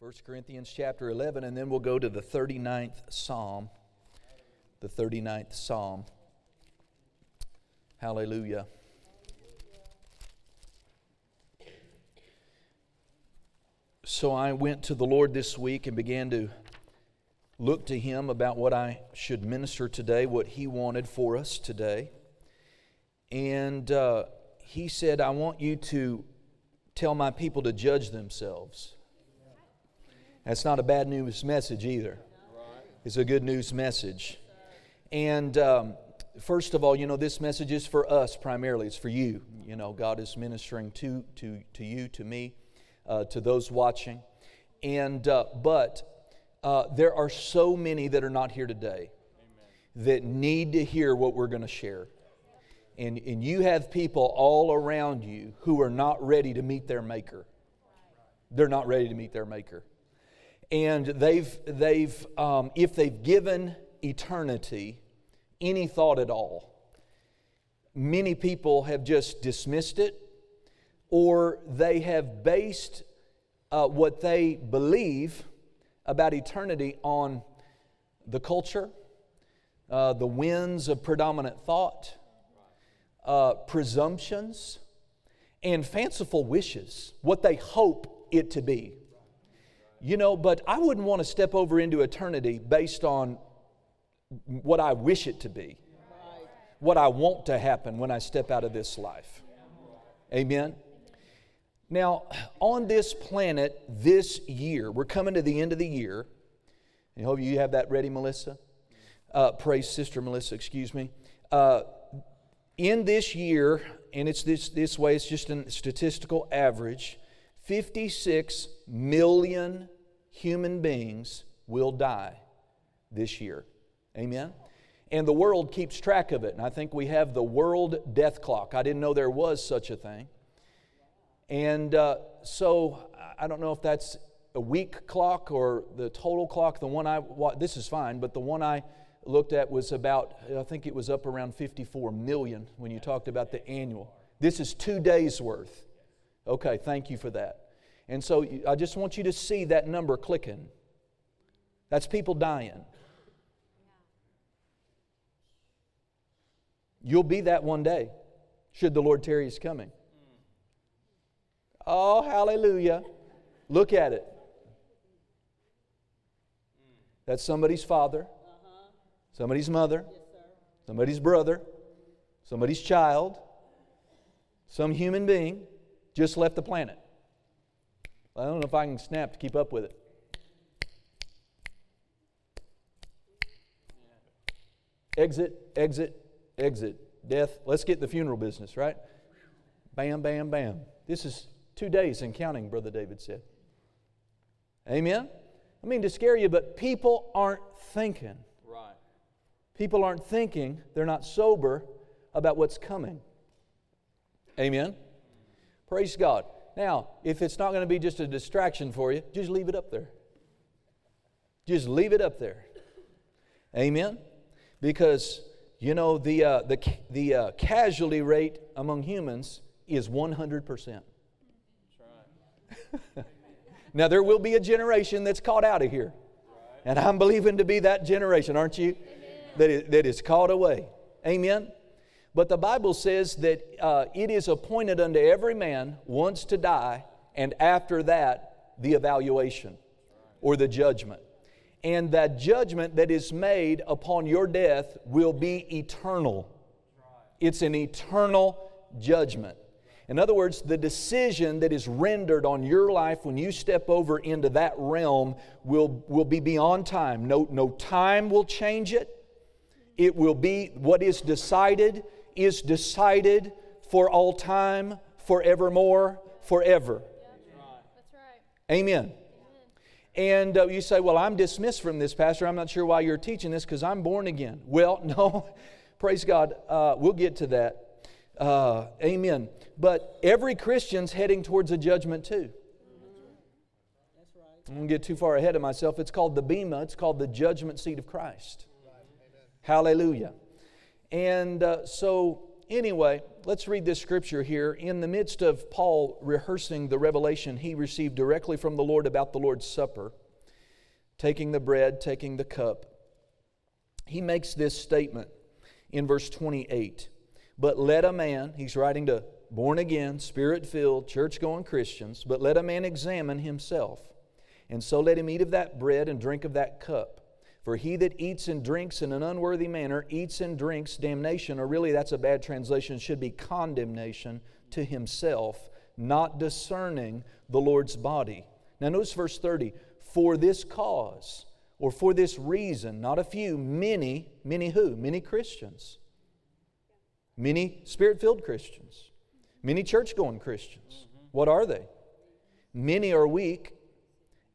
1 Corinthians chapter 11, and then we'll go to the 39th Psalm. The 39th Psalm. Hallelujah. So I went to the Lord this week and began to look to Him about what I should minister today, what He wanted for us today. And uh, He said, I want you to tell my people to judge themselves. That's not a bad news message either. It's a good news message. And um, first of all, you know, this message is for us primarily. It's for you. You know, God is ministering to, to, to you, to me, uh, to those watching. And, uh, but uh, there are so many that are not here today Amen. that need to hear what we're going to share. And, and you have people all around you who are not ready to meet their Maker. They're not ready to meet their Maker and they've, they've um, if they've given eternity any thought at all, many people have just dismissed it, or they have based uh, what they believe about eternity on the culture, uh, the winds of predominant thought, uh, presumptions, and fanciful wishes, what they hope it to be. You know, but I wouldn't want to step over into eternity based on what I wish it to be, what I want to happen when I step out of this life. Amen. Now, on this planet this year, we're coming to the end of the year. I hope you have that ready, Melissa. Uh, praise Sister Melissa, excuse me. Uh, in this year, and it's this, this way, it's just a statistical average, 56 million human beings will die this year. Amen? And the world keeps track of it. And I think we have the world death clock. I didn't know there was such a thing. And uh, so I don't know if that's a week clock or the total clock. The one I, this is fine, but the one I looked at was about, I think it was up around 54 million when you talked about the annual. This is two days worth. Okay, thank you for that. And so I just want you to see that number clicking. That's people dying. You'll be that one day, should the Lord tarry is coming. Oh, hallelujah. Look at it. That's somebody's father, somebody's mother, somebody's brother, somebody's child, some human being just left the planet. I don't know if I can snap to keep up with it. Exit, exit, exit. Death. Let's get the funeral business, right? Bam, bam, bam. This is two days and counting, Brother David said. Amen? I mean to scare you, but people aren't thinking. Right. People aren't thinking, they're not sober about what's coming. Amen? Praise God. Now, if it's not going to be just a distraction for you, just leave it up there. Just leave it up there. Amen? Because, you know, the, uh, the, the uh, casualty rate among humans is 100%. Now, there will be a generation that's caught out of here. And I'm believing to be that generation, aren't you? That is, that is caught away. Amen? But the Bible says that uh, it is appointed unto every man once to die, and after that, the evaluation or the judgment. And that judgment that is made upon your death will be eternal. It's an eternal judgment. In other words, the decision that is rendered on your life when you step over into that realm will, will be beyond time. No, no time will change it. It will be what is decided is decided for all time, forevermore, forever. That's right. Amen. And uh, you say, Well, I'm dismissed from this, Pastor. I'm not sure why you're teaching this because I'm born again. Well, no, praise God. Uh, we'll get to that. Uh, amen. But every Christian's heading towards a judgment too. That's right. I don't get too far ahead of myself. It's called the Bema, it's called the judgment seat of Christ. Hallelujah. And uh, so anyway, let's read this scripture here. In the midst of Paul rehearsing the revelation he received directly from the Lord about the Lord's Supper, taking the bread, taking the cup, he makes this statement in verse 28. But let a man, he's writing to born again, spirit filled, church going Christians, but let a man examine himself. And so let him eat of that bread and drink of that cup. For he that eats and drinks in an unworthy manner eats and drinks damnation, or really that's a bad translation, should be condemnation to himself, not discerning the Lord's body. Now notice verse 30 For this cause, or for this reason, not a few, many, many who? Many Christians. Many spirit filled Christians. Many church going Christians. Mm-hmm. What are they? Many are weak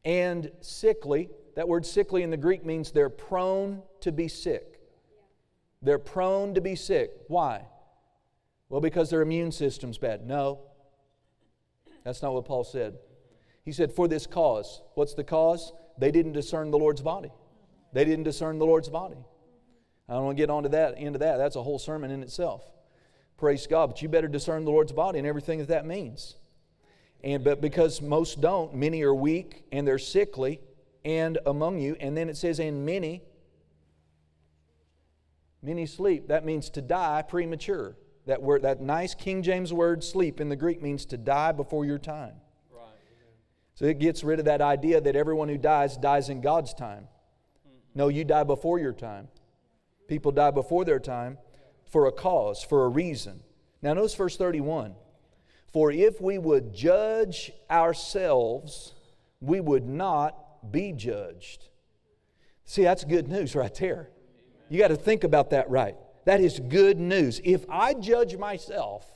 and sickly. That word sickly in the Greek means they're prone to be sick. They're prone to be sick. Why? Well, because their immune system's bad. No. That's not what Paul said. He said, for this cause. What's the cause? They didn't discern the Lord's body. They didn't discern the Lord's body. I don't want to get on to that, into that. That's a whole sermon in itself. Praise God. But you better discern the Lord's body and everything that that means. And but because most don't, many are weak and they're sickly and among you. And then it says, and many, many sleep. That means to die premature. That word, that nice King James word sleep in the Greek means to die before your time. Right. So it gets rid of that idea that everyone who dies dies in God's time. No, you die before your time. People die before their time for a cause, for a reason. Now, notice verse 31. For if we would judge ourselves, we would not be judged. See, that's good news right there. You got to think about that right. That is good news. If I judge myself,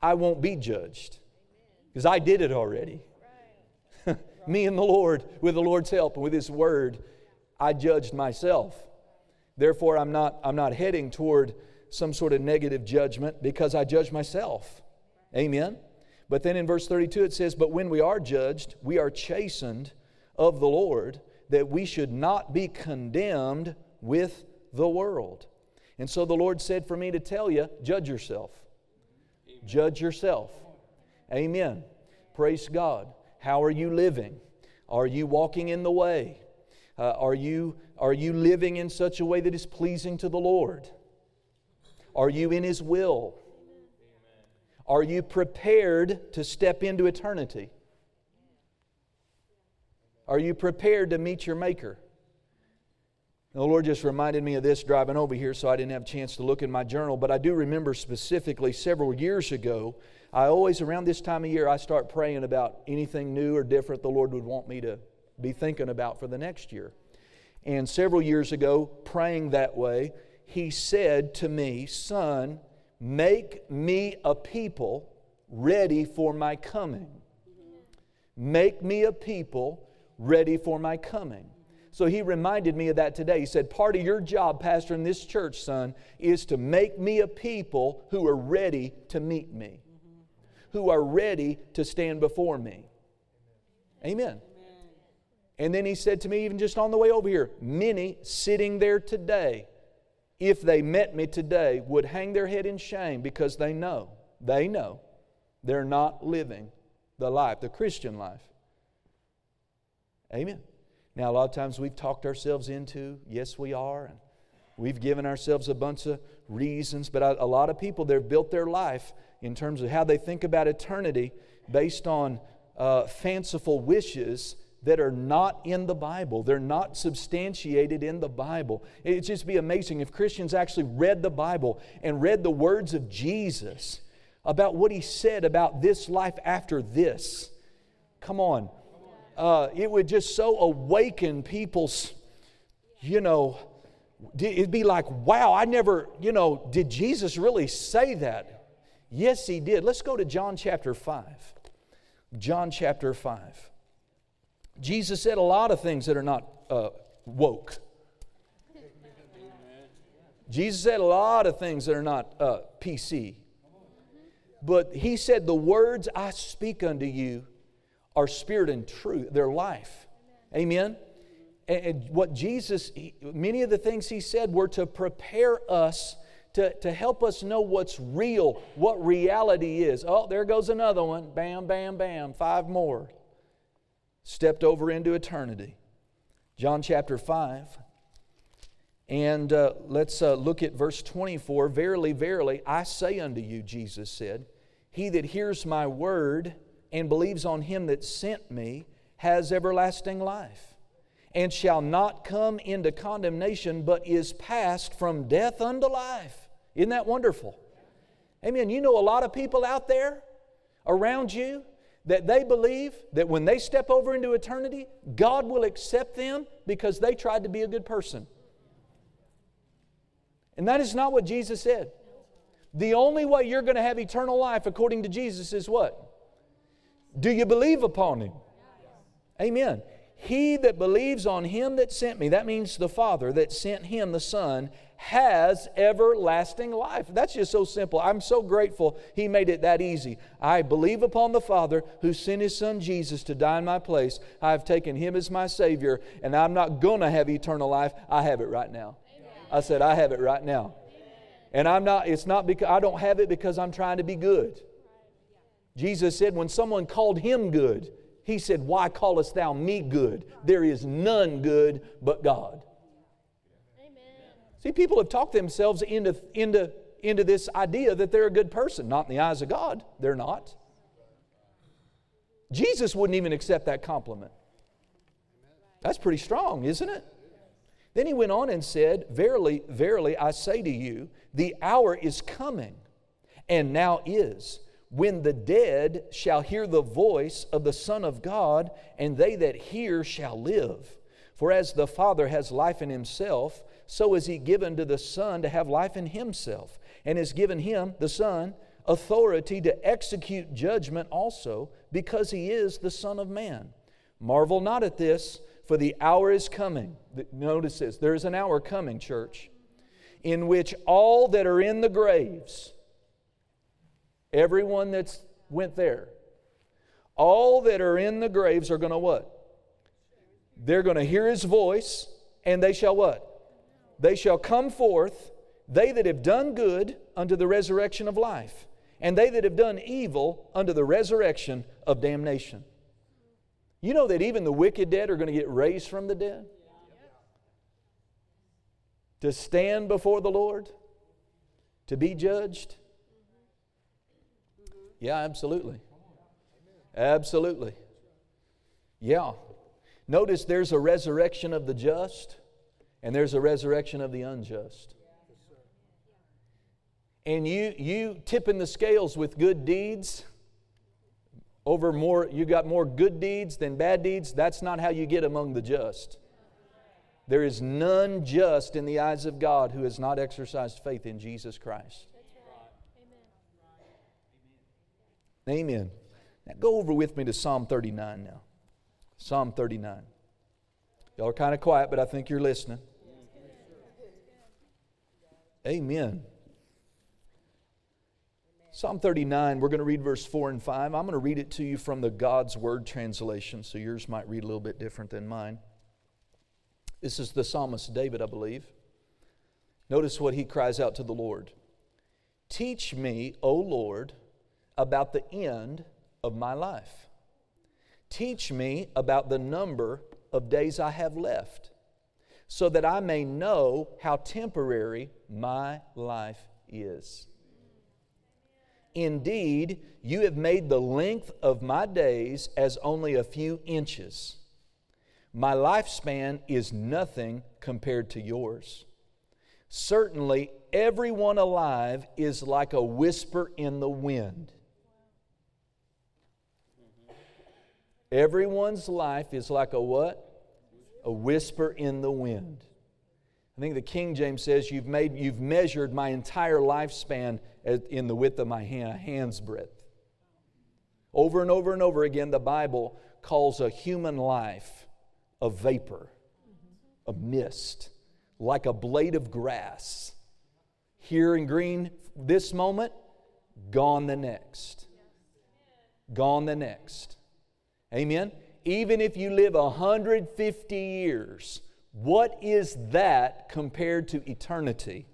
I won't be judged because I did it already. Me and the Lord, with the Lord's help and with His Word, I judged myself. Therefore, I'm not, I'm not heading toward some sort of negative judgment because I judge myself. Amen. But then in verse 32 it says, But when we are judged, we are chastened of the Lord, that we should not be condemned with the world. And so the Lord said for me to tell you, judge yourself. Amen. Judge yourself. Amen. Praise God. How are you living? Are you walking in the way? Uh, are, you, are you living in such a way that is pleasing to the Lord? Are you in His will? Are you prepared to step into eternity? Are you prepared to meet your Maker? The Lord just reminded me of this driving over here, so I didn't have a chance to look in my journal. But I do remember specifically several years ago, I always, around this time of year, I start praying about anything new or different the Lord would want me to be thinking about for the next year. And several years ago, praying that way, He said to me, Son, Make me a people ready for my coming. Make me a people ready for my coming. So he reminded me of that today. He said, Part of your job, Pastor, in this church, son, is to make me a people who are ready to meet me, who are ready to stand before me. Amen. And then he said to me, even just on the way over here, many sitting there today if they met me today, would hang their head in shame because they know, they know they're not living the life, the Christian life. Amen. Now, a lot of times we've talked ourselves into, yes, we are, and we've given ourselves a bunch of reasons, but a lot of people, they've built their life in terms of how they think about eternity based on uh, fanciful wishes that are not in the Bible. They're not substantiated in the Bible. It'd just be amazing if Christians actually read the Bible and read the words of Jesus about what he said about this life after this. Come on. Uh, it would just so awaken people's, you know, it'd be like, wow, I never, you know, did Jesus really say that? Yes, he did. Let's go to John chapter 5. John chapter 5. Jesus said a lot of things that are not uh, woke. Jesus said a lot of things that are not uh, PC. But he said, The words I speak unto you are spirit and truth, they're life. Amen? And what Jesus, many of the things he said were to prepare us to, to help us know what's real, what reality is. Oh, there goes another one. Bam, bam, bam. Five more. Stepped over into eternity. John chapter 5. And uh, let's uh, look at verse 24. Verily, verily, I say unto you, Jesus said, He that hears my word and believes on him that sent me has everlasting life, and shall not come into condemnation, but is passed from death unto life. Isn't that wonderful? Amen. You know a lot of people out there around you that they believe that when they step over into eternity, God will accept them because they tried to be a good person. And that is not what Jesus said. The only way you're going to have eternal life, according to Jesus, is what? Do you believe upon Him? Amen. He that believes on Him that sent me, that means the Father that sent Him, the Son, has everlasting life. That's just so simple. I'm so grateful He made it that easy. I believe upon the Father who sent His Son Jesus to die in my place. I have taken Him as my Savior, and I'm not going to have eternal life. I have it right now. Amen. I said, I have it right now. Amen. And I'm not, it's not because I don't have it because I'm trying to be good. Jesus said, when someone called Him good, He said, Why callest thou me good? There is none good but God. Amen. See, people have talked themselves into, into, into this idea that they're a good person. Not in the eyes of God, they're not. Jesus wouldn't even accept that compliment. That's pretty strong, isn't it? Then he went on and said, Verily, verily, I say to you, the hour is coming, and now is, when the dead shall hear the voice of the Son of God, and they that hear shall live. For as the Father has life in himself, so is he given to the Son to have life in himself, and has given him, the Son, authority to execute judgment also, because he is the Son of Man. Marvel not at this, for the hour is coming. Notice this there is an hour coming, church, in which all that are in the graves, everyone that's went there, all that are in the graves are going to what? They're going to hear his voice, and they shall what? they shall come forth, they that have done good unto the resurrection of life, and they that have done evil unto the resurrection of damnation. You know that even the wicked dead are going to get raised from the dead? To stand before the Lord? To be judged? Yeah, absolutely. Absolutely. Yeah. Notice there's a resurrection of the just and there's a resurrection of the unjust. And you, you tipping the scales with good deeds over more, you got more good deeds than bad deeds, that's not how you get among the just. There is none just in the eyes of God who has not exercised faith in Jesus Christ. Amen. Now go over with me to Psalm 39 now. Psalm 39. Y'all are kind of quiet, but I think you're listening. Amen. Psalm 39, we're going to read verse 4 and 5. I'm going to read it to you from the God's Word translation, so yours might read a little bit different than mine. This is the psalmist David, I believe. Notice what he cries out to the Lord Teach me, O Lord, about the end of my life. Teach me about the number of days I have left so that I may know how temporary my life is. Indeed, you have made the length of my days as only a few inches. My lifespan is nothing compared to yours. Certainly, everyone alive is like a whisper in the wind. Everyone's life is like a what? a whisper in the wind. I think the King James says, You've, made, you've measured my entire lifespan in the width of my hand, a hand's breadth. Over and over and over again, the Bible calls a human life a vapor, a mist, like a blade of grass. Here in green this moment, gone the next. Gone the next. Amen? even if you live 150 years, what is that compared to eternity?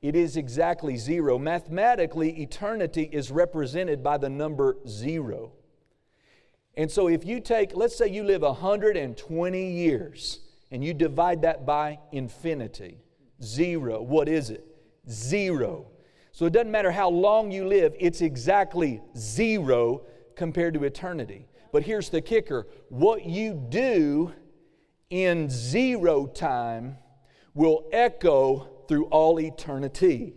It is exactly zero. Mathematically, eternity is represented by the number zero. And so if you take, let's say you live 120 years and you divide that by infinity, zero, what is it? Zero. So it doesn't matter how long you live, it's exactly zero compared to eternity. But here's the kicker what you do in zero time will echo through all eternity.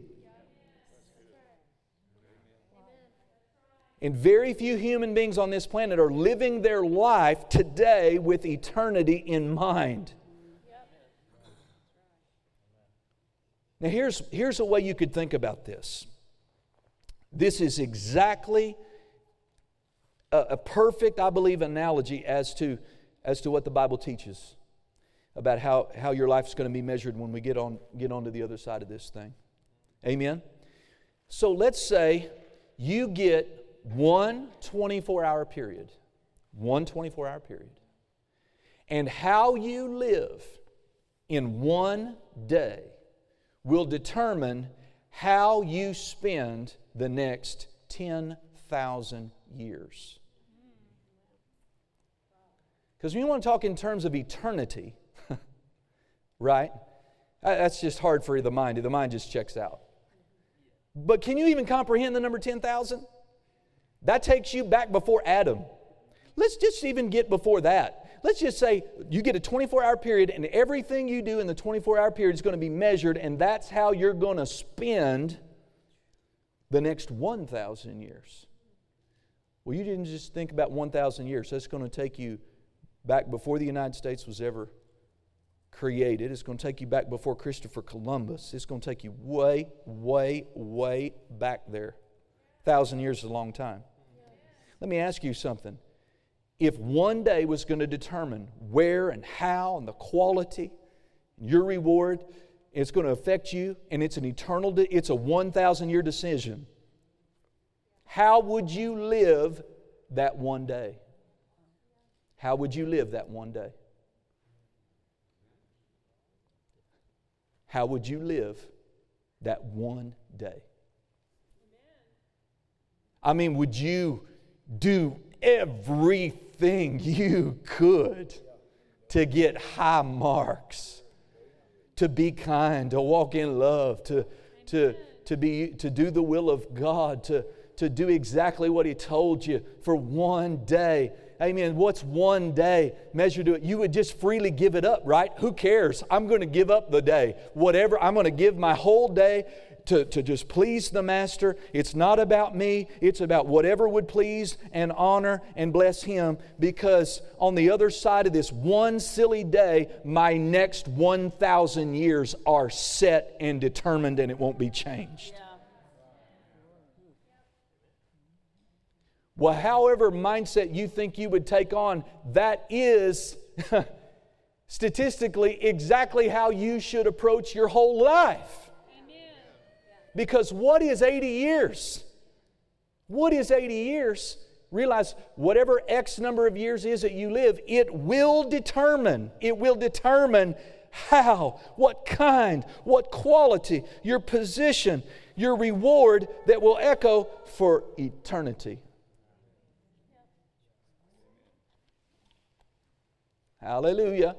And very few human beings on this planet are living their life today with eternity in mind. Now, here's, here's a way you could think about this. This is exactly a, a perfect, I believe, analogy as to, as to what the Bible teaches about how, how your life's going to be measured when we get on get onto the other side of this thing. Amen. So let's say you get one 24 hour period, one 24 hour period, and how you live in one day will determine how you spend the next 10,000 years. Because when you want to talk in terms of eternity, right? That's just hard for the mind. The mind just checks out. But can you even comprehend the number 10,000? That takes you back before Adam. Let's just even get before that. Let's just say you get a 24 hour period, and everything you do in the 24 hour period is going to be measured, and that's how you're going to spend the next 1,000 years. Well, you didn't just think about 1,000 years. That's going to take you back before the United States was ever created. It's going to take you back before Christopher Columbus. It's going to take you way, way, way back there. A thousand years is a long time. Let me ask you something. If one day was going to determine where and how and the quality, your reward, it's going to affect you, and it's an eternal, de- it's a 1,000 year decision. How would you live that one day? How would you live that one day? How would you live that one day? I mean, would you do everything you could to get high marks, to be kind, to walk in love, to, to, to, be, to do the will of God, to, to do exactly what He told you for one day? Amen. What's one day measured to it? You would just freely give it up, right? Who cares? I'm going to give up the day. Whatever, I'm going to give my whole day to, to just please the Master. It's not about me, it's about whatever would please and honor and bless Him. Because on the other side of this one silly day, my next 1,000 years are set and determined and it won't be changed. Yeah. Well, however mindset you think you would take on, that is statistically exactly how you should approach your whole life. Amen. Because what is 80 years? What is 80 years? Realize whatever X number of years is that you live, it will determine, it will determine how, what kind, what quality, your position, your reward that will echo for eternity. Hallelujah.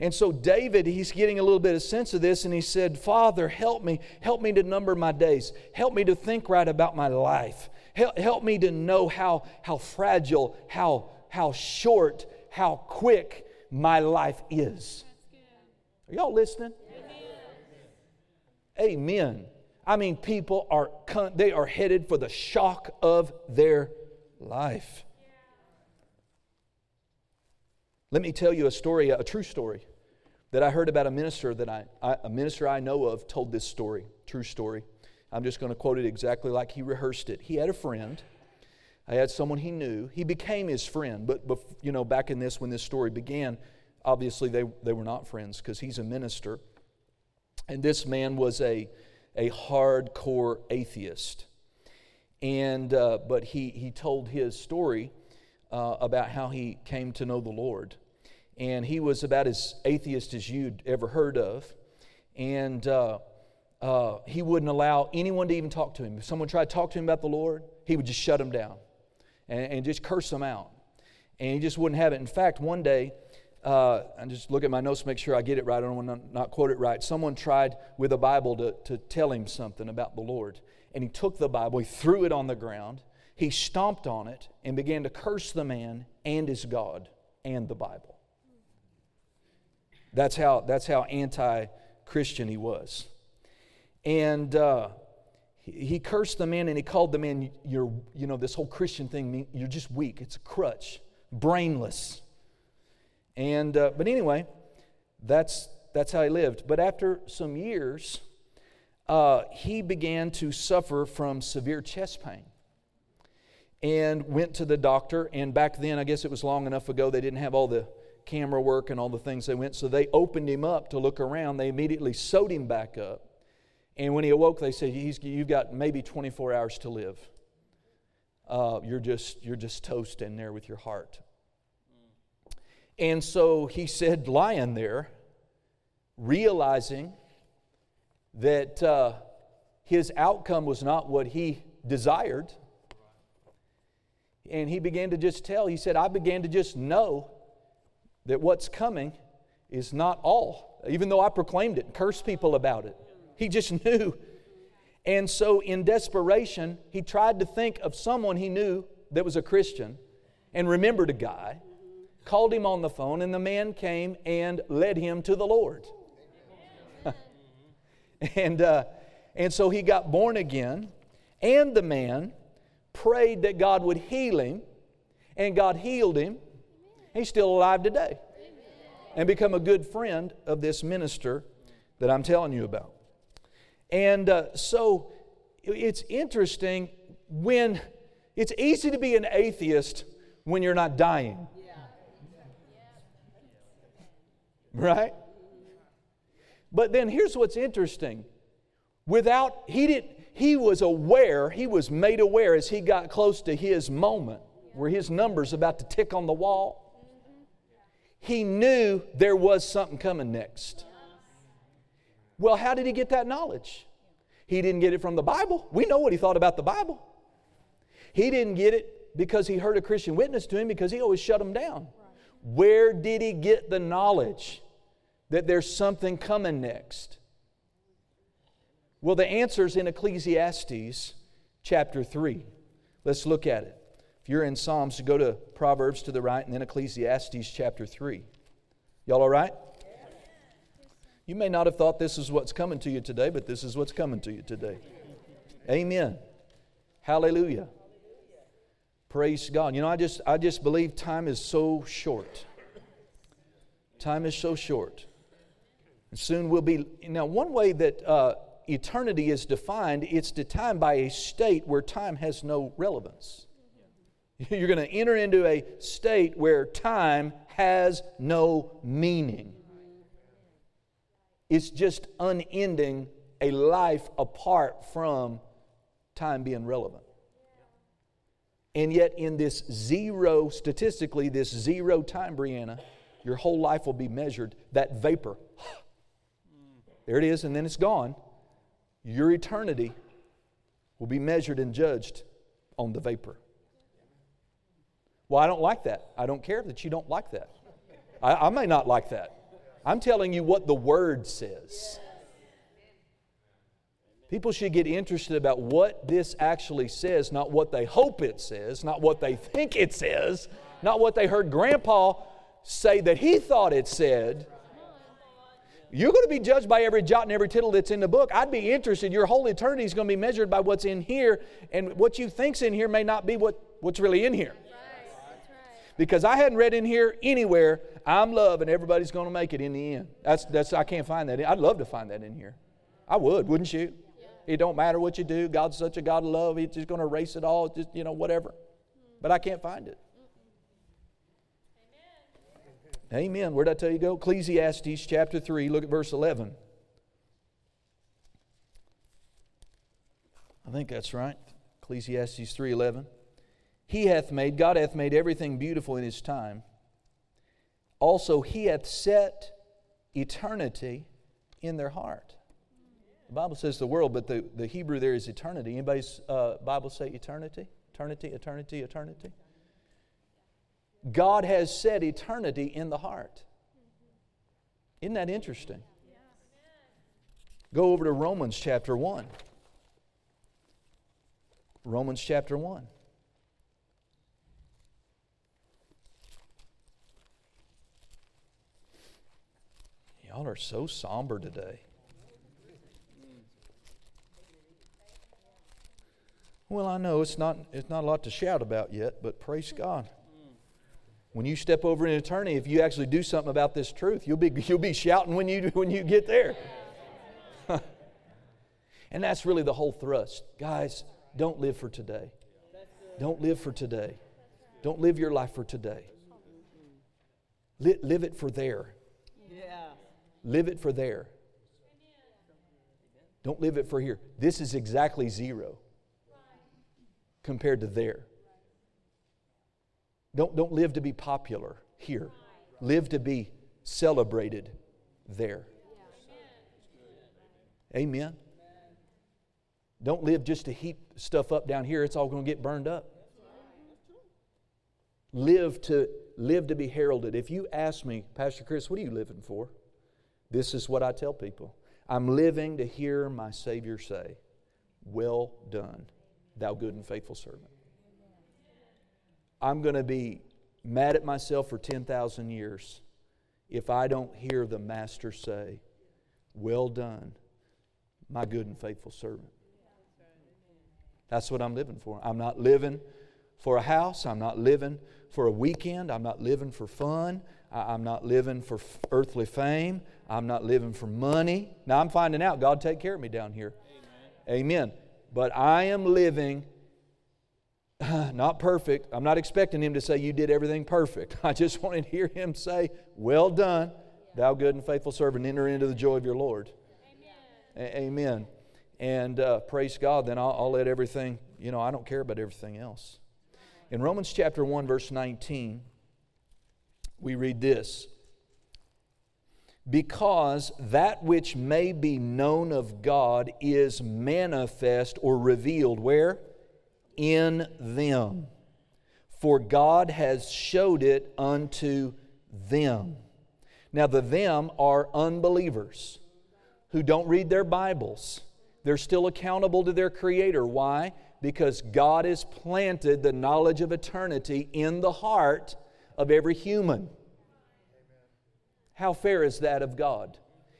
And so David, he's getting a little bit of sense of this, and he said, Father, help me. Help me to number my days. Help me to think right about my life. Help, help me to know how, how fragile, how, how short, how quick my life is. Are y'all listening? Amen. Amen. I mean, people are they are headed for the shock of their life. Let me tell you a story, a true story, that I heard about a minister that I, I a minister I know of told this story, true story. I'm just going to quote it exactly like he rehearsed it. He had a friend. I had someone he knew. He became his friend, but, but you know, back in this when this story began, obviously they, they were not friends because he's a minister. And this man was a, a hardcore atheist. And, uh, but he, he told his story uh, about how he came to know the Lord. and he was about as atheist as you'd ever heard of. And uh, uh, he wouldn't allow anyone to even talk to him. If someone tried to talk to him about the Lord, he would just shut them down and, and just curse them out. And he just wouldn't have it. In fact, one day, uh, and just look at my notes to make sure I get it right. I don't want to not quote it right. Someone tried with a Bible to, to tell him something about the Lord. And he took the Bible, he threw it on the ground, he stomped on it, and began to curse the man and his God and the Bible. That's how, that's how anti Christian he was. And uh, he, cursed the man and he called the man, you're, you know, this whole Christian thing, you're just weak. It's a crutch, brainless. And, uh, but anyway, that's, that's how he lived. But after some years, uh, he began to suffer from severe chest pain and went to the doctor. And back then, I guess it was long enough ago, they didn't have all the camera work and all the things they went. So they opened him up to look around. They immediately sewed him back up. And when he awoke, they said, You've got maybe 24 hours to live. Uh, you're, just, you're just toast in there with your heart. And so he said, lying there, realizing that uh, his outcome was not what he desired. And he began to just tell, he said, I began to just know that what's coming is not all, even though I proclaimed it and cursed people about it. He just knew. And so, in desperation, he tried to think of someone he knew that was a Christian and remembered a guy called him on the phone, and the man came and led him to the Lord. and, uh, and so he got born again, and the man prayed that God would heal him, and God healed him. He's still alive today and become a good friend of this minister that I'm telling you about. And uh, so it's interesting when it's easy to be an atheist when you're not dying. Right? But then here's what's interesting. Without, he didn't, he was aware, he was made aware as he got close to his moment where his number's about to tick on the wall. He knew there was something coming next. Well, how did he get that knowledge? He didn't get it from the Bible. We know what he thought about the Bible. He didn't get it because he heard a Christian witness to him because he always shut them down. Where did he get the knowledge that there's something coming next? Well, the answer's in Ecclesiastes chapter 3. Let's look at it. If you're in Psalms, go to Proverbs to the right and then Ecclesiastes chapter 3. Y'all all right? You may not have thought this is what's coming to you today, but this is what's coming to you today. Amen. Hallelujah. Praise God. You know, I just I just believe time is so short. Time is so short. And soon we'll be now one way that uh, eternity is defined, it's defined by a state where time has no relevance. You're going to enter into a state where time has no meaning. It's just unending a life apart from time being relevant. And yet, in this zero, statistically, this zero time, Brianna, your whole life will be measured. That vapor, there it is, and then it's gone. Your eternity will be measured and judged on the vapor. Well, I don't like that. I don't care that you don't like that. I, I may not like that. I'm telling you what the Word says. People should get interested about what this actually says, not what they hope it says, not what they think it says, not what they heard Grandpa say that he thought it said. You're going to be judged by every jot and every tittle that's in the book. I'd be interested. Your whole eternity is going to be measured by what's in here, and what you think's in here may not be what, what's really in here. Because I hadn't read in here anywhere, I'm love and everybody's going to make it in the end. That's, that's, I can't find that. I'd love to find that in here. I would, wouldn't you? It don't matter what you do. God's such a God of love. He's just going to erase it all. Just you know, whatever. But I can't find it. Amen. Amen. Where did I tell you go? Ecclesiastes chapter three. Look at verse eleven. I think that's right. Ecclesiastes three eleven. He hath made, God hath made everything beautiful in His time. Also, he hath set eternity in their heart. The Bible says the world, but the, the Hebrew there is eternity. Anybody's uh, Bible say eternity? Eternity, eternity, eternity? God has set eternity in the heart. Isn't that interesting? Go over to Romans chapter 1. Romans chapter 1. Y'all are so somber today. Well, I know it's not, it's not a lot to shout about yet, but praise God. When you step over in eternity, if you actually do something about this truth, you'll be, you'll be shouting when you, when you get there. and that's really the whole thrust. Guys, don't live for today. Don't live for today. Don't live your life for today. live it for there. Live it for there. Don't live it for here. This is exactly zero compared to there. Don't, don't live to be popular here. Live to be celebrated there. Amen. Don't live just to heap stuff up down here. It's all going to get burned up. Live to live to be heralded. If you ask me, Pastor Chris, what are you living for? This is what I tell people. I'm living to hear my Savior say, Well done, thou good and faithful servant. I'm going to be mad at myself for 10,000 years if I don't hear the Master say, Well done, my good and faithful servant. That's what I'm living for. I'm not living for a house. I'm not living for a weekend. I'm not living for fun. I'm not living for earthly fame. I'm not living for money. Now I'm finding out God take care of me down here. Amen. Amen. But I am living not perfect. I'm not expecting him to say, You did everything perfect. I just want to hear him say, Well done, thou good and faithful servant. Enter into the joy of your Lord. Amen. A- amen. And uh, praise God, then I'll, I'll let everything, you know, I don't care about everything else. In Romans chapter 1, verse 19, we read this Because that which may be known of God is manifest or revealed. Where? In them. For God has showed it unto them. Now, the them are unbelievers who don't read their Bibles. They're still accountable to their Creator. Why? Because God has planted the knowledge of eternity in the heart of every human. How fair is that of God?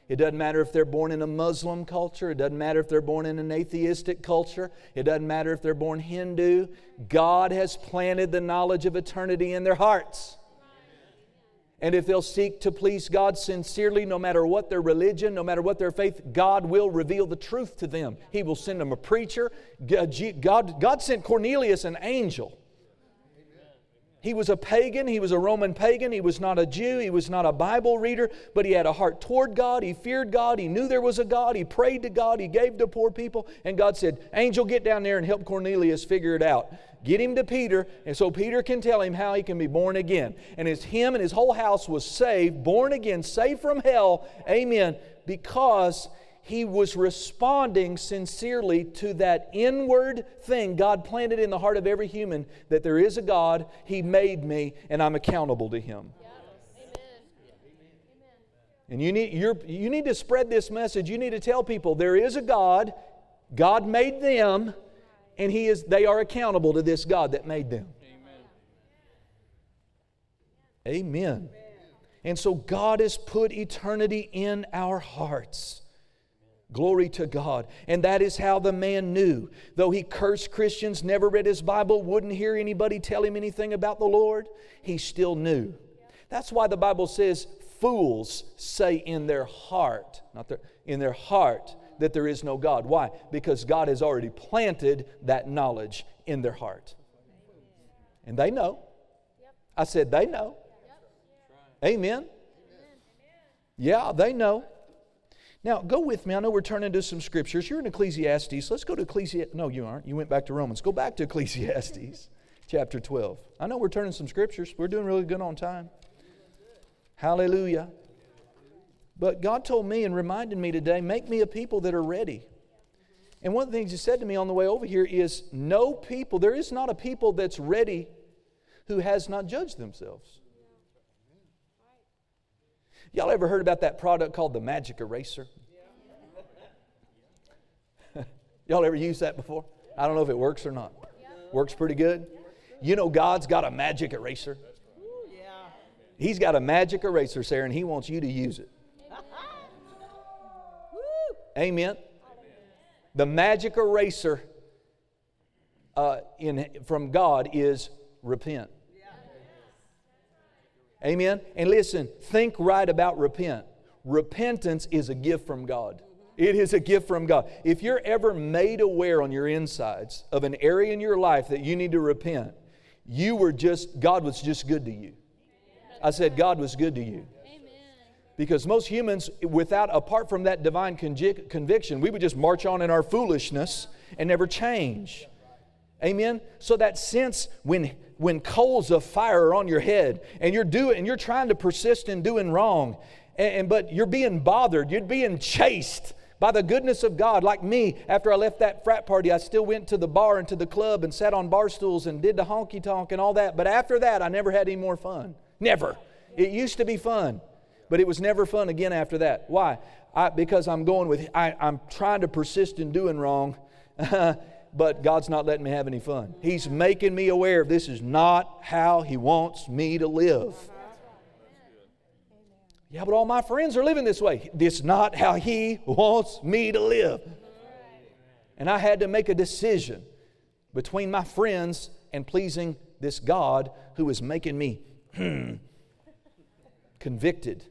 It doesn't matter if they're born in a Muslim culture. It doesn't matter if they're born in an atheistic culture. It doesn't matter if they're born Hindu. God has planted the knowledge of eternity in their hearts. And if they'll seek to please God sincerely, no matter what their religion, no matter what their faith, God will reveal the truth to them. He will send them a preacher. God, God sent Cornelius an angel he was a pagan. He was a Roman pagan. He was not a Jew. He was not a Bible reader, but he had a heart toward God. He feared God. He knew there was a God. He prayed to God. He gave to poor people. And God said, Angel, get down there and help Cornelius figure it out. Get him to Peter, and so Peter can tell him how he can be born again. And as him and his whole house was saved, born again, saved from hell, amen, because he was responding sincerely to that inward thing God planted in the heart of every human that there is a God, He made me, and I'm accountable to Him. And you need, you you need to spread this message. You need to tell people there is a God, God made them, and he is, they are accountable to this God that made them. Amen. Amen. And so God has put eternity in our hearts. Glory to God. And that is how the man knew. Though he cursed Christians, never read his Bible, wouldn't hear anybody tell him anything about the Lord, he still knew. That's why the Bible says fools say in their heart, not their, in their heart, that there is no God. Why? Because God has already planted that knowledge in their heart. And they know. I said, they know. Amen. Yeah, they know. Now, go with me. I know we're turning to some scriptures. You're in Ecclesiastes. Let's go to Ecclesiastes. No, you aren't. You went back to Romans. Go back to Ecclesiastes chapter 12. I know we're turning some scriptures. We're doing really good on time. Hallelujah. But God told me and reminded me today make me a people that are ready. And one of the things He said to me on the way over here is no people, there is not a people that's ready who has not judged themselves. Y'all ever heard about that product called the Magic Eraser? Y'all ever used that before? I don't know if it works or not. Works pretty good. You know, God's got a magic eraser. He's got a magic eraser, Sarah, and He wants you to use it. Amen. The magic eraser uh, in, from God is repent. Amen. And listen, think right about repent. Repentance is a gift from God. It is a gift from God. If you're ever made aware on your insides of an area in your life that you need to repent, you were just, God was just good to you. I said, God was good to you. Because most humans, without, apart from that divine conviction, we would just march on in our foolishness and never change. Amen? So that sense when, when coals of fire are on your head and you're doing and you're trying to persist in doing wrong, and, and but you're being bothered, you're being chased by the goodness of God. Like me, after I left that frat party, I still went to the bar and to the club and sat on bar stools and did the honky tonk and all that. But after that, I never had any more fun. Never. It used to be fun, but it was never fun again after that. Why? I, because I'm going with, I, I'm trying to persist in doing wrong, but God's not letting me have any fun. He's making me aware this is not how He wants me to live. Yeah, but all my friends are living this way. This is not how He wants me to live. And I had to make a decision between my friends and pleasing this God who is making me hmm, convicted.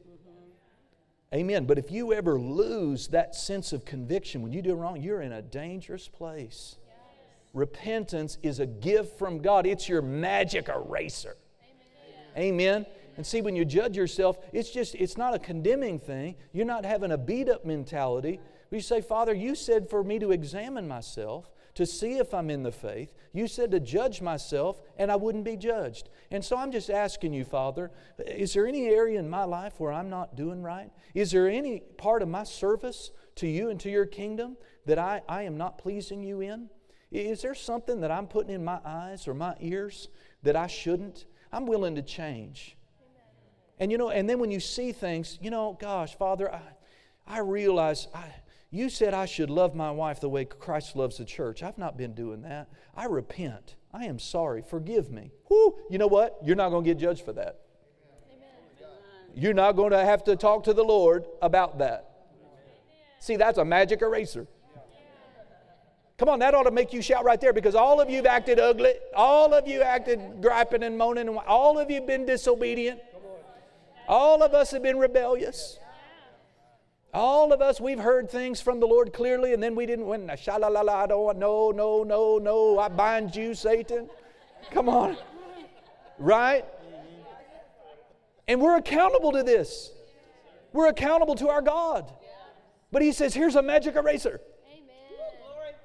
Amen. But if you ever lose that sense of conviction when you do wrong, you're in a dangerous place. Repentance is a gift from God, it's your magic eraser. Amen. Amen. And see, when you judge yourself, it's just, it's not a condemning thing. You're not having a beat up mentality. You say, Father, you said for me to examine myself to see if I'm in the faith. You said to judge myself, and I wouldn't be judged. And so I'm just asking you, Father, is there any area in my life where I'm not doing right? Is there any part of my service to you and to your kingdom that I, I am not pleasing you in? Is there something that I'm putting in my eyes or my ears that I shouldn't? I'm willing to change. And you know, and then when you see things, you know, gosh, Father, I, I realize I, you said I should love my wife the way Christ loves the church. I've not been doing that. I repent. I am sorry. Forgive me. You know what? You're not going to get judged for that. Amen. You're not going to have to talk to the Lord about that. See, that's a magic eraser. Come on, that ought to make you shout right there because all of you have acted ugly. All of you acted griping and moaning. And all of you have been disobedient. All of us have been rebellious. All of us, we've heard things from the Lord clearly, and then we didn't win. Sha la la la, I don't want, no, no, no, no, I bind you, Satan. Come on. Right? And we're accountable to this. We're accountable to our God. But he says, here's a magic eraser.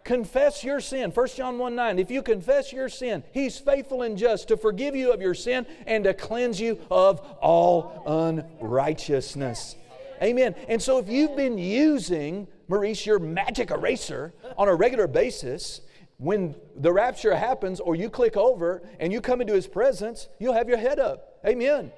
Confess your sin. 1 John 1 9. If you confess your sin, he's faithful and just to forgive you of your sin and to cleanse you of all unrighteousness. Amen. And so if you've been using, Maurice, your magic eraser on a regular basis, when the rapture happens or you click over and you come into his presence, you'll have your head up. Amen.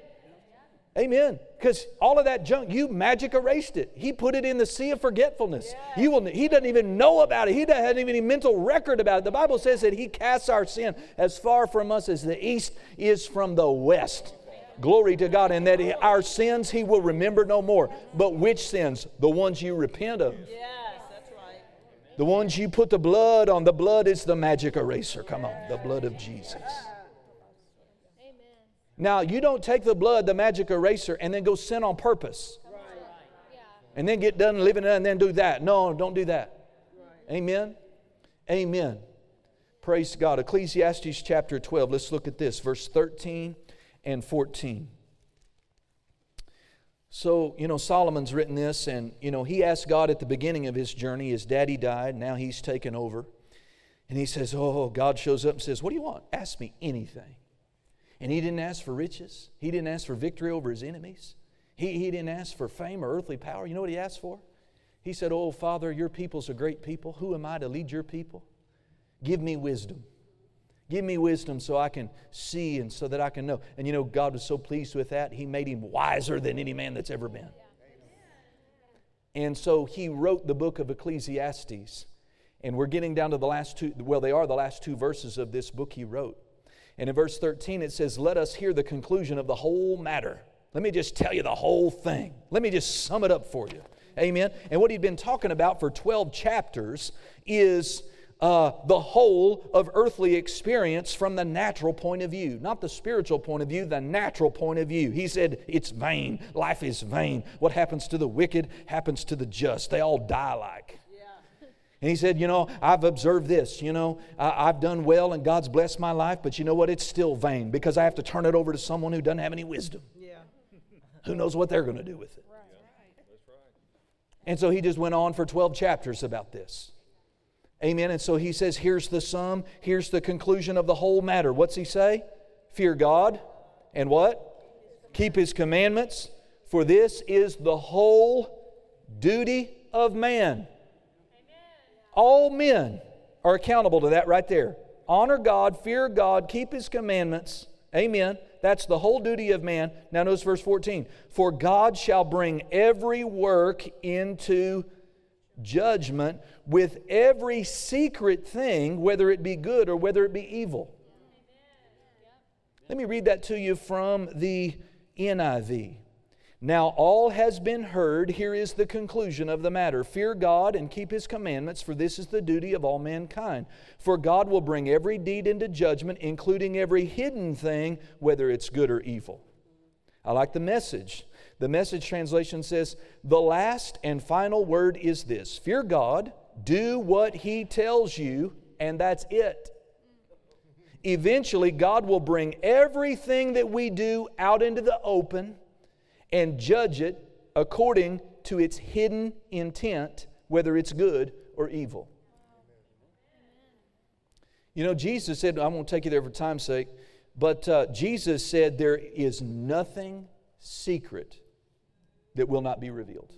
Amen. Because all of that junk, you magic erased it. He put it in the sea of forgetfulness. Yeah. You will, he doesn't even know about it. He doesn't have any mental record about it. The Bible says that he casts our sin as far from us as the east is from the west. Glory to God. And that our sins he will remember no more. But which sins? The ones you repent of. Yes, that's right. The ones you put the blood on. The blood is the magic eraser. Come on. The blood of Jesus. Now, you don't take the blood, the magic eraser, and then go sin on purpose. And then get done living it and then do that. No, don't do that. Amen. Amen. Praise God. Ecclesiastes chapter 12. Let's look at this, verse 13 and 14. So, you know, Solomon's written this, and, you know, he asked God at the beginning of his journey. His daddy died, now he's taken over. And he says, Oh, God shows up and says, What do you want? Ask me anything. And he didn't ask for riches, he didn't ask for victory over his enemies. He, he didn't ask for fame or earthly power. You know what he asked for? He said, Oh, Father, your people's a great people. Who am I to lead your people? Give me wisdom. Give me wisdom so I can see and so that I can know. And you know, God was so pleased with that, He made him wiser than any man that's ever been. And so He wrote the book of Ecclesiastes. And we're getting down to the last two, well, they are the last two verses of this book He wrote. And in verse 13, it says, Let us hear the conclusion of the whole matter. Let me just tell you the whole thing. Let me just sum it up for you. Amen. And what he'd been talking about for 12 chapters is uh, the whole of earthly experience from the natural point of view, not the spiritual point of view, the natural point of view. He said, It's vain. Life is vain. What happens to the wicked happens to the just. They all die like. And he said, You know, I've observed this. You know, I, have done well and God's blessed my life, but you know what? It's still vain because I have to turn it over to someone who doesn't have any wisdom. Yeah. who knows what they're going to do with it? Right. And so he just went on for 12 chapters about this. Amen. And so he says, here's the sum, here's the conclusion of the whole matter. What's he say? Fear God and what? Keep his commandments, for this is the whole duty of man. All men are accountable to that right there. Honor God, fear God, keep his commandments. Amen. That's the whole duty of man. Now, notice verse 14. For God shall bring every work into judgment with every secret thing, whether it be good or whether it be evil. Let me read that to you from the NIV. Now all has been heard. Here is the conclusion of the matter Fear God and keep his commandments, for this is the duty of all mankind. For God will bring every deed into judgment, including every hidden thing, whether it's good or evil. I like the message. The message translation says, The last and final word is this Fear God, do what he tells you, and that's it. Eventually, God will bring everything that we do out into the open and judge it according to its hidden intent, whether it's good or evil. You know, Jesus said, I won't take you there for time's sake, but uh, Jesus said there is nothing secret that will not be revealed.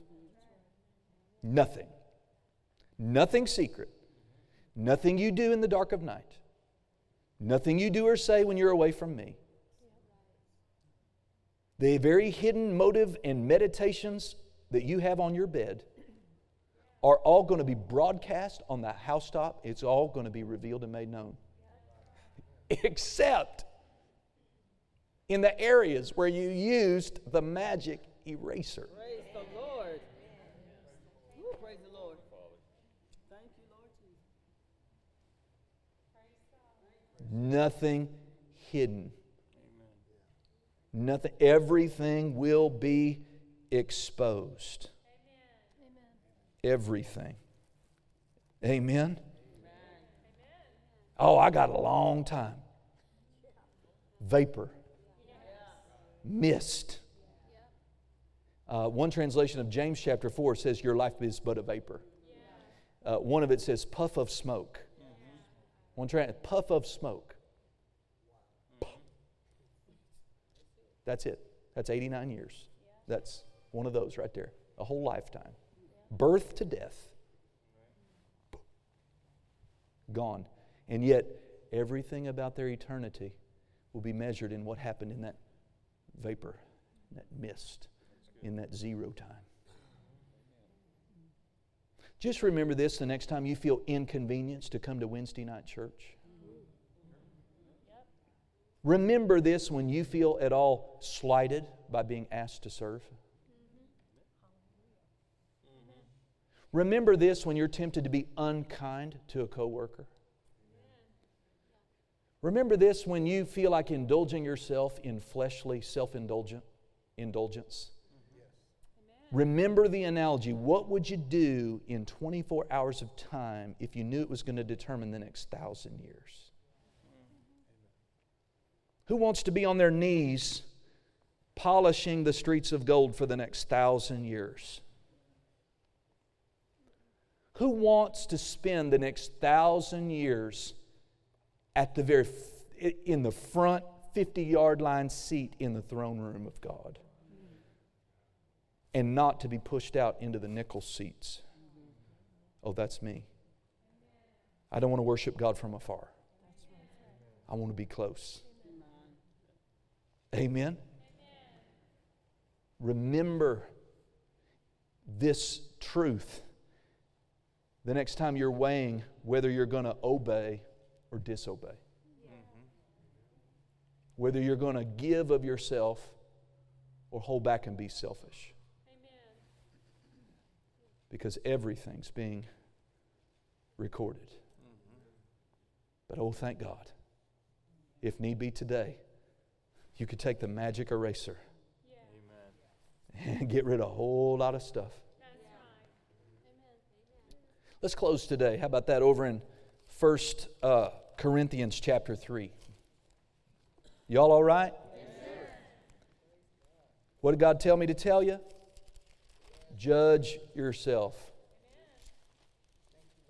Nothing. Nothing secret. Nothing you do in the dark of night. Nothing you do or say when you're away from me the very hidden motive and meditations that you have on your bed are all going to be broadcast on the housetop. It's all going to be revealed and made known. Except in the areas where you used the magic eraser. Praise the Lord. Ooh, praise the Lord. Thank you, Lord Jesus. Nothing hidden. Nothing, everything will be exposed. Amen. Everything. Amen. Amen. Oh, I got a long time. Vapor. Mist. Uh, one translation of James chapter 4 says, Your life is but a vapor. Uh, one of it says, Puff of smoke. One tra- puff of smoke. That's it. That's 89 years. That's one of those right there. A whole lifetime. Birth to death. Gone. And yet, everything about their eternity will be measured in what happened in that vapor, that mist, in that zero time. Just remember this the next time you feel inconvenienced to come to Wednesday night church. Remember this when you feel at all slighted by being asked to serve. Remember this when you're tempted to be unkind to a coworker. Remember this when you feel like indulging yourself in fleshly self-indulgent indulgence. Remember the analogy. What would you do in 24 hours of time if you knew it was going to determine the next thousand years? Who wants to be on their knees polishing the streets of gold for the next thousand years? Who wants to spend the next thousand years at the very in the front 50 yard line seat in the throne room of God? and not to be pushed out into the nickel seats. Oh, that's me. I don't want to worship God from afar. I want to be close. Amen. Remember this truth the next time you're weighing whether you're going to obey or disobey. Whether you're going to give of yourself or hold back and be selfish. Because everything's being recorded. But oh, thank God. If need be today, you could take the magic eraser and get rid of a whole lot of stuff. Let's close today. How about that over in 1 uh, Corinthians chapter 3? Y'all all right? What did God tell me to tell you? Judge yourself.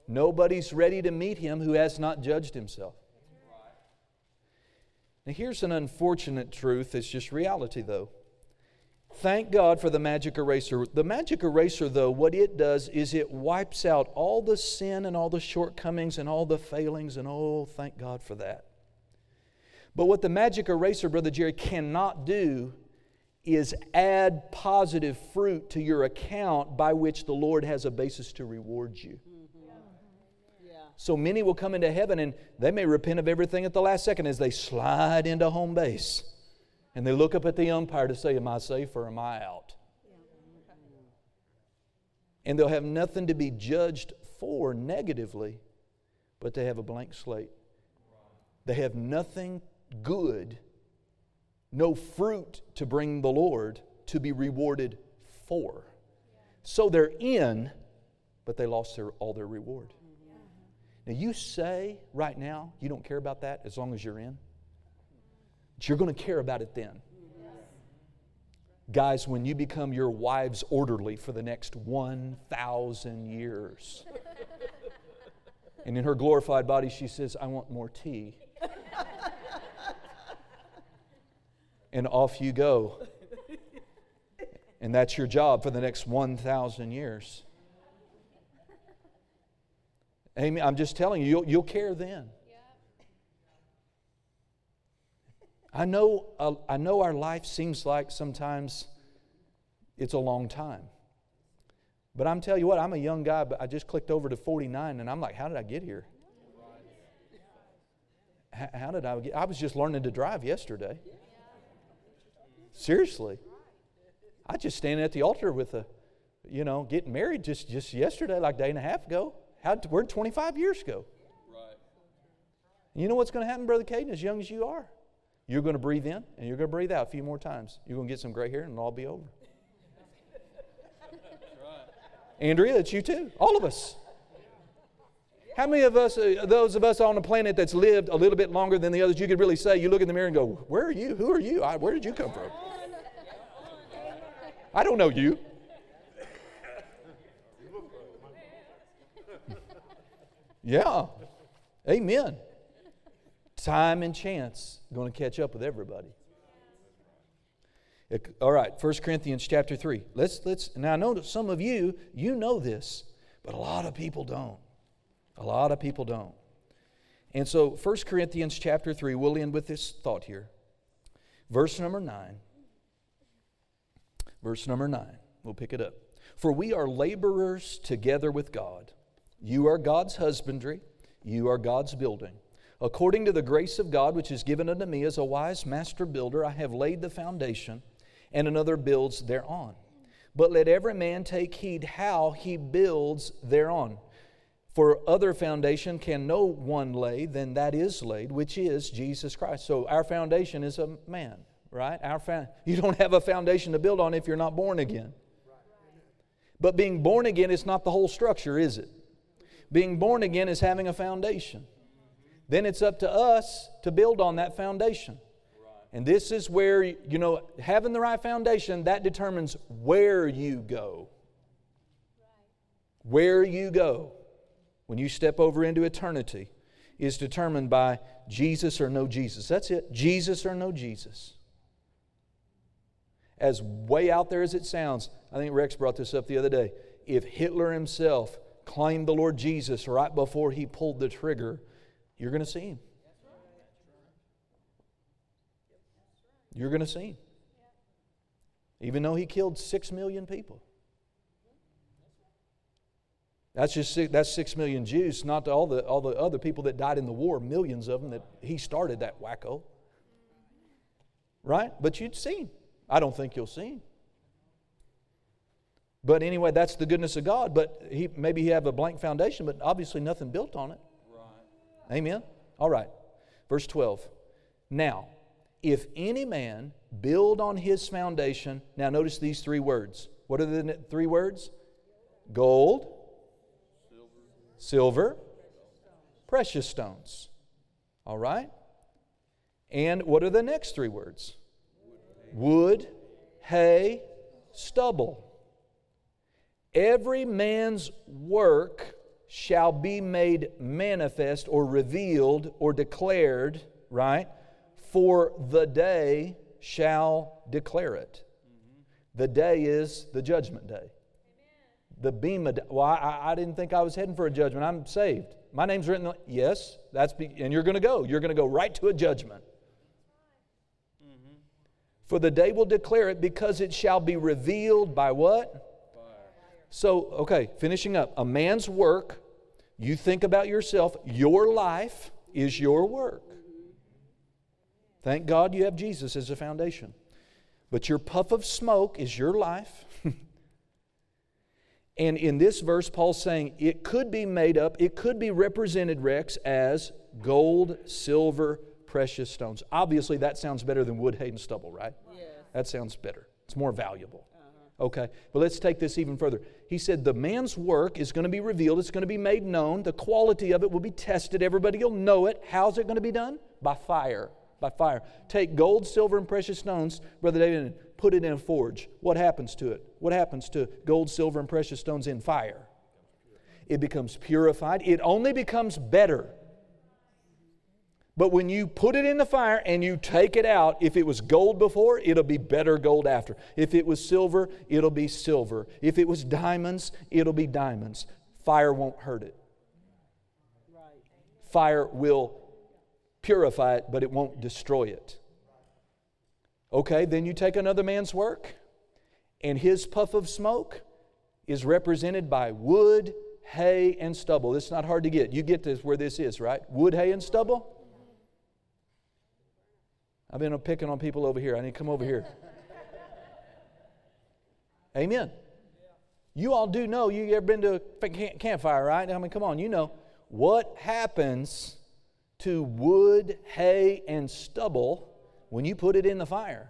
Nobody's ready to meet him who has not judged himself. Now, here's an unfortunate truth. It's just reality, though. Thank God for the magic eraser. The magic eraser, though, what it does is it wipes out all the sin and all the shortcomings and all the failings, and oh, thank God for that. But what the magic eraser, Brother Jerry, cannot do is add positive fruit to your account by which the Lord has a basis to reward you. So many will come into heaven and they may repent of everything at the last second as they slide into home base. And they look up at the umpire to say, Am I safe or am I out? And they'll have nothing to be judged for negatively, but they have a blank slate. They have nothing good, no fruit to bring the Lord to be rewarded for. So they're in, but they lost their, all their reward. Now, you say right now you don't care about that as long as you're in, but you're going to care about it then. Guys, when you become your wife's orderly for the next 1,000 years, and in her glorified body, she says, I want more tea. and off you go. And that's your job for the next 1,000 years. Amen. I'm just telling you, you'll, you'll care then. I know, uh, I know our life seems like sometimes it's a long time. But I'm telling you what, I'm a young guy, but I just clicked over to 49 and I'm like, how did I get here? How did I get? I was just learning to drive yesterday. Seriously. I just standing at the altar with a, you know, getting married just, just yesterday, like a day and a half ago. How, where 25 years ago? Right. You know what's going to happen, Brother Caden, as young as you are? You're going to breathe in and you're going to breathe out a few more times. You're going to get some gray hair and it'll all be over. Andrea, it's you too. All of us. How many of us, uh, those of us on the planet that's lived a little bit longer than the others, you could really say, you look in the mirror and go, Where are you? Who are you? I, where did you come from? I don't know you. Yeah. Amen. Time and chance going to catch up with everybody. All right, 1 Corinthians chapter 3. Let's let's now I know some of you you know this, but a lot of people don't. A lot of people don't. And so 1 Corinthians chapter 3, we'll end with this thought here. Verse number 9. Verse number 9. We'll pick it up. For we are laborers together with God. You are God's husbandry, you are God's building. According to the grace of God which is given unto me as a wise master builder, I have laid the foundation, and another builds thereon. But let every man take heed how he builds thereon. For other foundation can no one lay than that is laid, which is Jesus Christ. So our foundation is a man, right? Our fa- you don't have a foundation to build on if you're not born again. But being born again is not the whole structure, is it? Being born again is having a foundation. Then it's up to us to build on that foundation. And this is where, you know, having the right foundation, that determines where you go. Where you go when you step over into eternity is determined by Jesus or no Jesus. That's it. Jesus or no Jesus. as way out there as it sounds, I think Rex brought this up the other day. If Hitler himself claimed the Lord Jesus right before he pulled the trigger, you're going to see him. You're going to see him. Even though he killed six million people. That's just six, that's six million Jews, not all the all the other people that died in the war, millions of them that he started that wacko. Right? But you'd see him. I don't think you'll see him. But anyway, that's the goodness of God. But he maybe he have a blank foundation, but obviously nothing built on it. Right. Amen. All right. Verse 12. Now, if any man build on his foundation, now notice these three words. What are the three words? Gold, silver, precious stones. All right? And what are the next three words? Wood, hay, stubble. Every man's work shall be made manifest or revealed or declared, right? For the day shall declare it. The day is the judgment day. The beam of, well, I, I didn't think I was heading for a judgment. I'm saved. My name's written. Yes, that's be, and you're going to go. You're going to go right to a judgment. Mm-hmm. For the day will declare it because it shall be revealed by what? So, okay, finishing up. A man's work, you think about yourself, your life is your work. Thank God you have Jesus as a foundation. But your puff of smoke is your life. and in this verse, Paul's saying it could be made up, it could be represented, Rex, as gold, silver, precious stones. Obviously, that sounds better than wood, hay, and stubble, right? Yes. That sounds better. It's more valuable. Uh-huh. Okay, but let's take this even further. He said the man's work is going to be revealed, it's going to be made known, the quality of it will be tested, everybody will know it. How's it going to be done? By fire. By fire. Take gold, silver, and precious stones, Brother David, and put it in a forge. What happens to it? What happens to gold, silver, and precious stones in fire? It becomes purified. It only becomes better but when you put it in the fire and you take it out, if it was gold before, it'll be better gold after. If it was silver, it'll be silver. If it was diamonds, it'll be diamonds. Fire won't hurt it. Fire will purify it, but it won't destroy it. Okay, then you take another man's work, and his puff of smoke is represented by wood, hay, and stubble. This is not hard to get. You get this where this is, right? Wood, hay, and stubble? I've been picking on people over here. I need to come over here. Amen. You all do know, you ever been to a campfire, right? I mean, come on, you know. What happens to wood, hay, and stubble when you put it in the fire?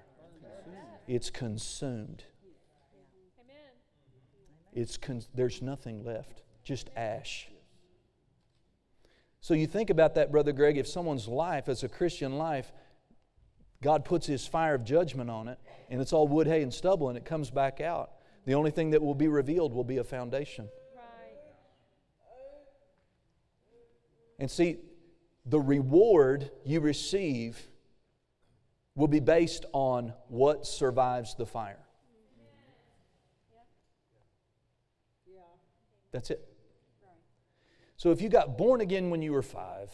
It's consumed. Amen. It's con- there's nothing left, just ash. So you think about that, Brother Greg, if someone's life as a Christian life God puts his fire of judgment on it, and it's all wood, hay, and stubble, and it comes back out. The only thing that will be revealed will be a foundation. Right. And see, the reward you receive will be based on what survives the fire. That's it. So if you got born again when you were five,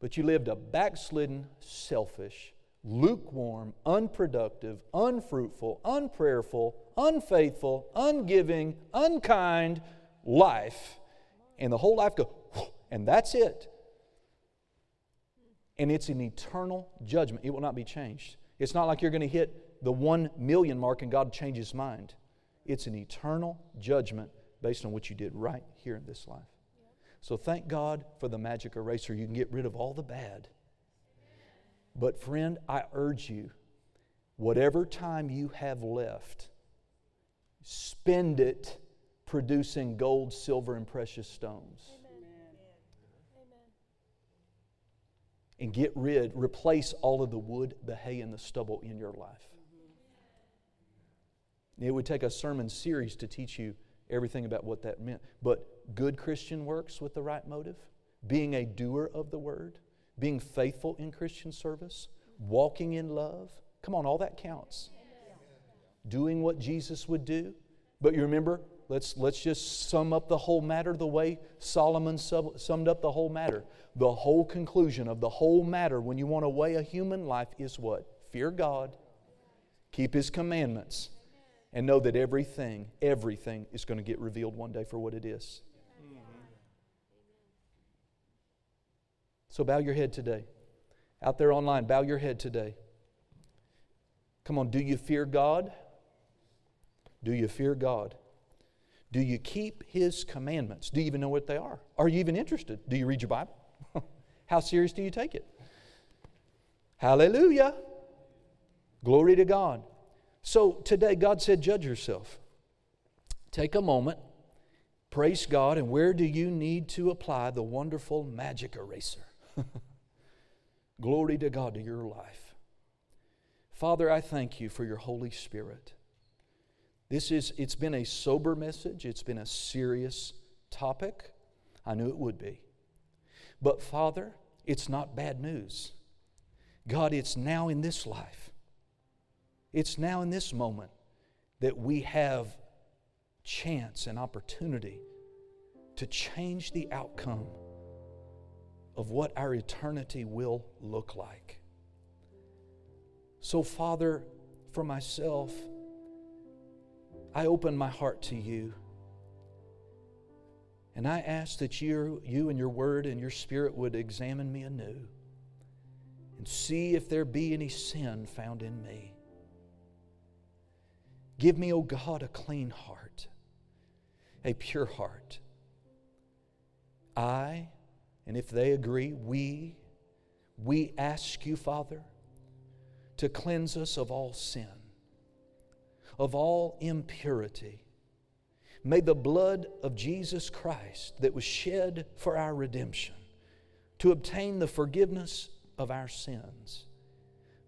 but you lived a backslidden, selfish, lukewarm, unproductive, unfruitful, unprayerful, unfaithful, ungiving, unkind life. And the whole life goes, and that's it. And it's an eternal judgment. It will not be changed. It's not like you're going to hit the one million mark and God changes his mind. It's an eternal judgment based on what you did right here in this life. So thank God for the magic eraser. You can get rid of all the bad but, friend, I urge you, whatever time you have left, spend it producing gold, silver, and precious stones. And get rid, replace all of the wood, the hay, and the stubble in your life. It would take a sermon series to teach you everything about what that meant. But good Christian works with the right motive, being a doer of the word being faithful in Christian service, walking in love. Come on, all that counts. doing what Jesus would do. But you remember, let's, let's just sum up the whole matter the way Solomon sub, summed up the whole matter. The whole conclusion of the whole matter when you want to weigh a human life is what? Fear God, keep His commandments, and know that everything, everything is going to get revealed one day for what it is. So bow your head today. Out there online, bow your head today. Come on, do you fear God? Do you fear God? Do you keep His commandments? Do you even know what they are? Are you even interested? Do you read your Bible? How serious do you take it? Hallelujah. Glory to God. So today, God said, Judge yourself. Take a moment, praise God, and where do you need to apply the wonderful magic eraser? Glory to God to your life. Father, I thank you for your Holy Spirit. This is, it's been a sober message, it's been a serious topic. I knew it would be. But Father, it's not bad news. God, it's now in this life, it's now in this moment that we have chance and opportunity to change the outcome of what our eternity will look like. So, Father, for myself, I open my heart to you. And I ask that you, you and your word and your spirit would examine me anew and see if there be any sin found in me. Give me, O oh God, a clean heart, a pure heart. I and if they agree, we, we ask you, Father, to cleanse us of all sin, of all impurity. May the blood of Jesus Christ that was shed for our redemption to obtain the forgiveness of our sins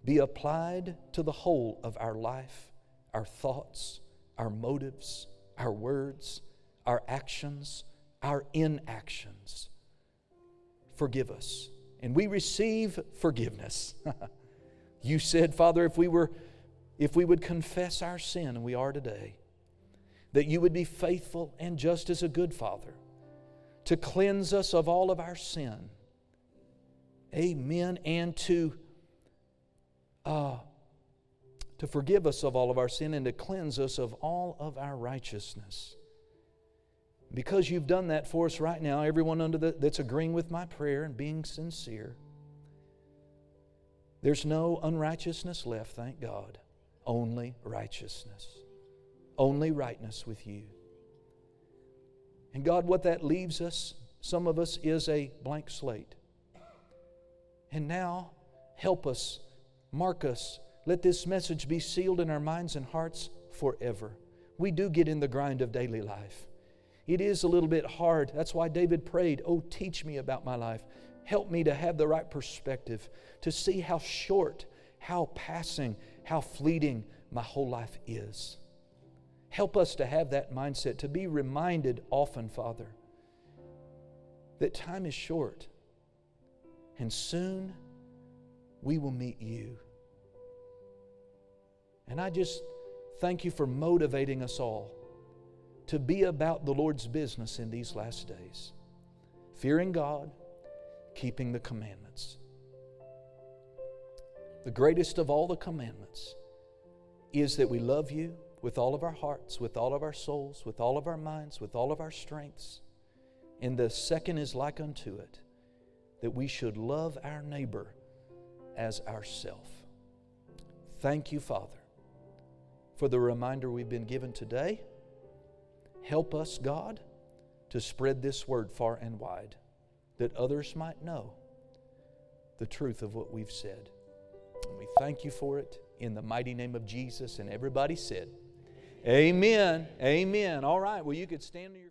be applied to the whole of our life, our thoughts, our motives, our words, our actions, our inactions forgive us. And we receive forgiveness. you said, Father, if we were if we would confess our sin, and we are today, that you would be faithful and just as a good Father to cleanse us of all of our sin. Amen. And to uh, to forgive us of all of our sin and to cleanse us of all of our righteousness. Because you've done that for us right now, everyone under the, that's agreeing with my prayer and being sincere, there's no unrighteousness left, thank God. Only righteousness. Only rightness with you. And God, what that leaves us, some of us, is a blank slate. And now, help us, mark us, let this message be sealed in our minds and hearts forever. We do get in the grind of daily life. It is a little bit hard. That's why David prayed, Oh, teach me about my life. Help me to have the right perspective, to see how short, how passing, how fleeting my whole life is. Help us to have that mindset, to be reminded often, Father, that time is short and soon we will meet you. And I just thank you for motivating us all to be about the Lord's business in these last days. Fearing God, keeping the commandments. The greatest of all the commandments is that we love you with all of our hearts, with all of our souls, with all of our minds, with all of our strengths. And the second is like unto it that we should love our neighbor as ourself. Thank you, Father, for the reminder we've been given today. Help us, God, to spread this word far and wide that others might know the truth of what we've said. And we thank you for it in the mighty name of Jesus. And everybody said, Amen. Amen. All right. Well, you could stand your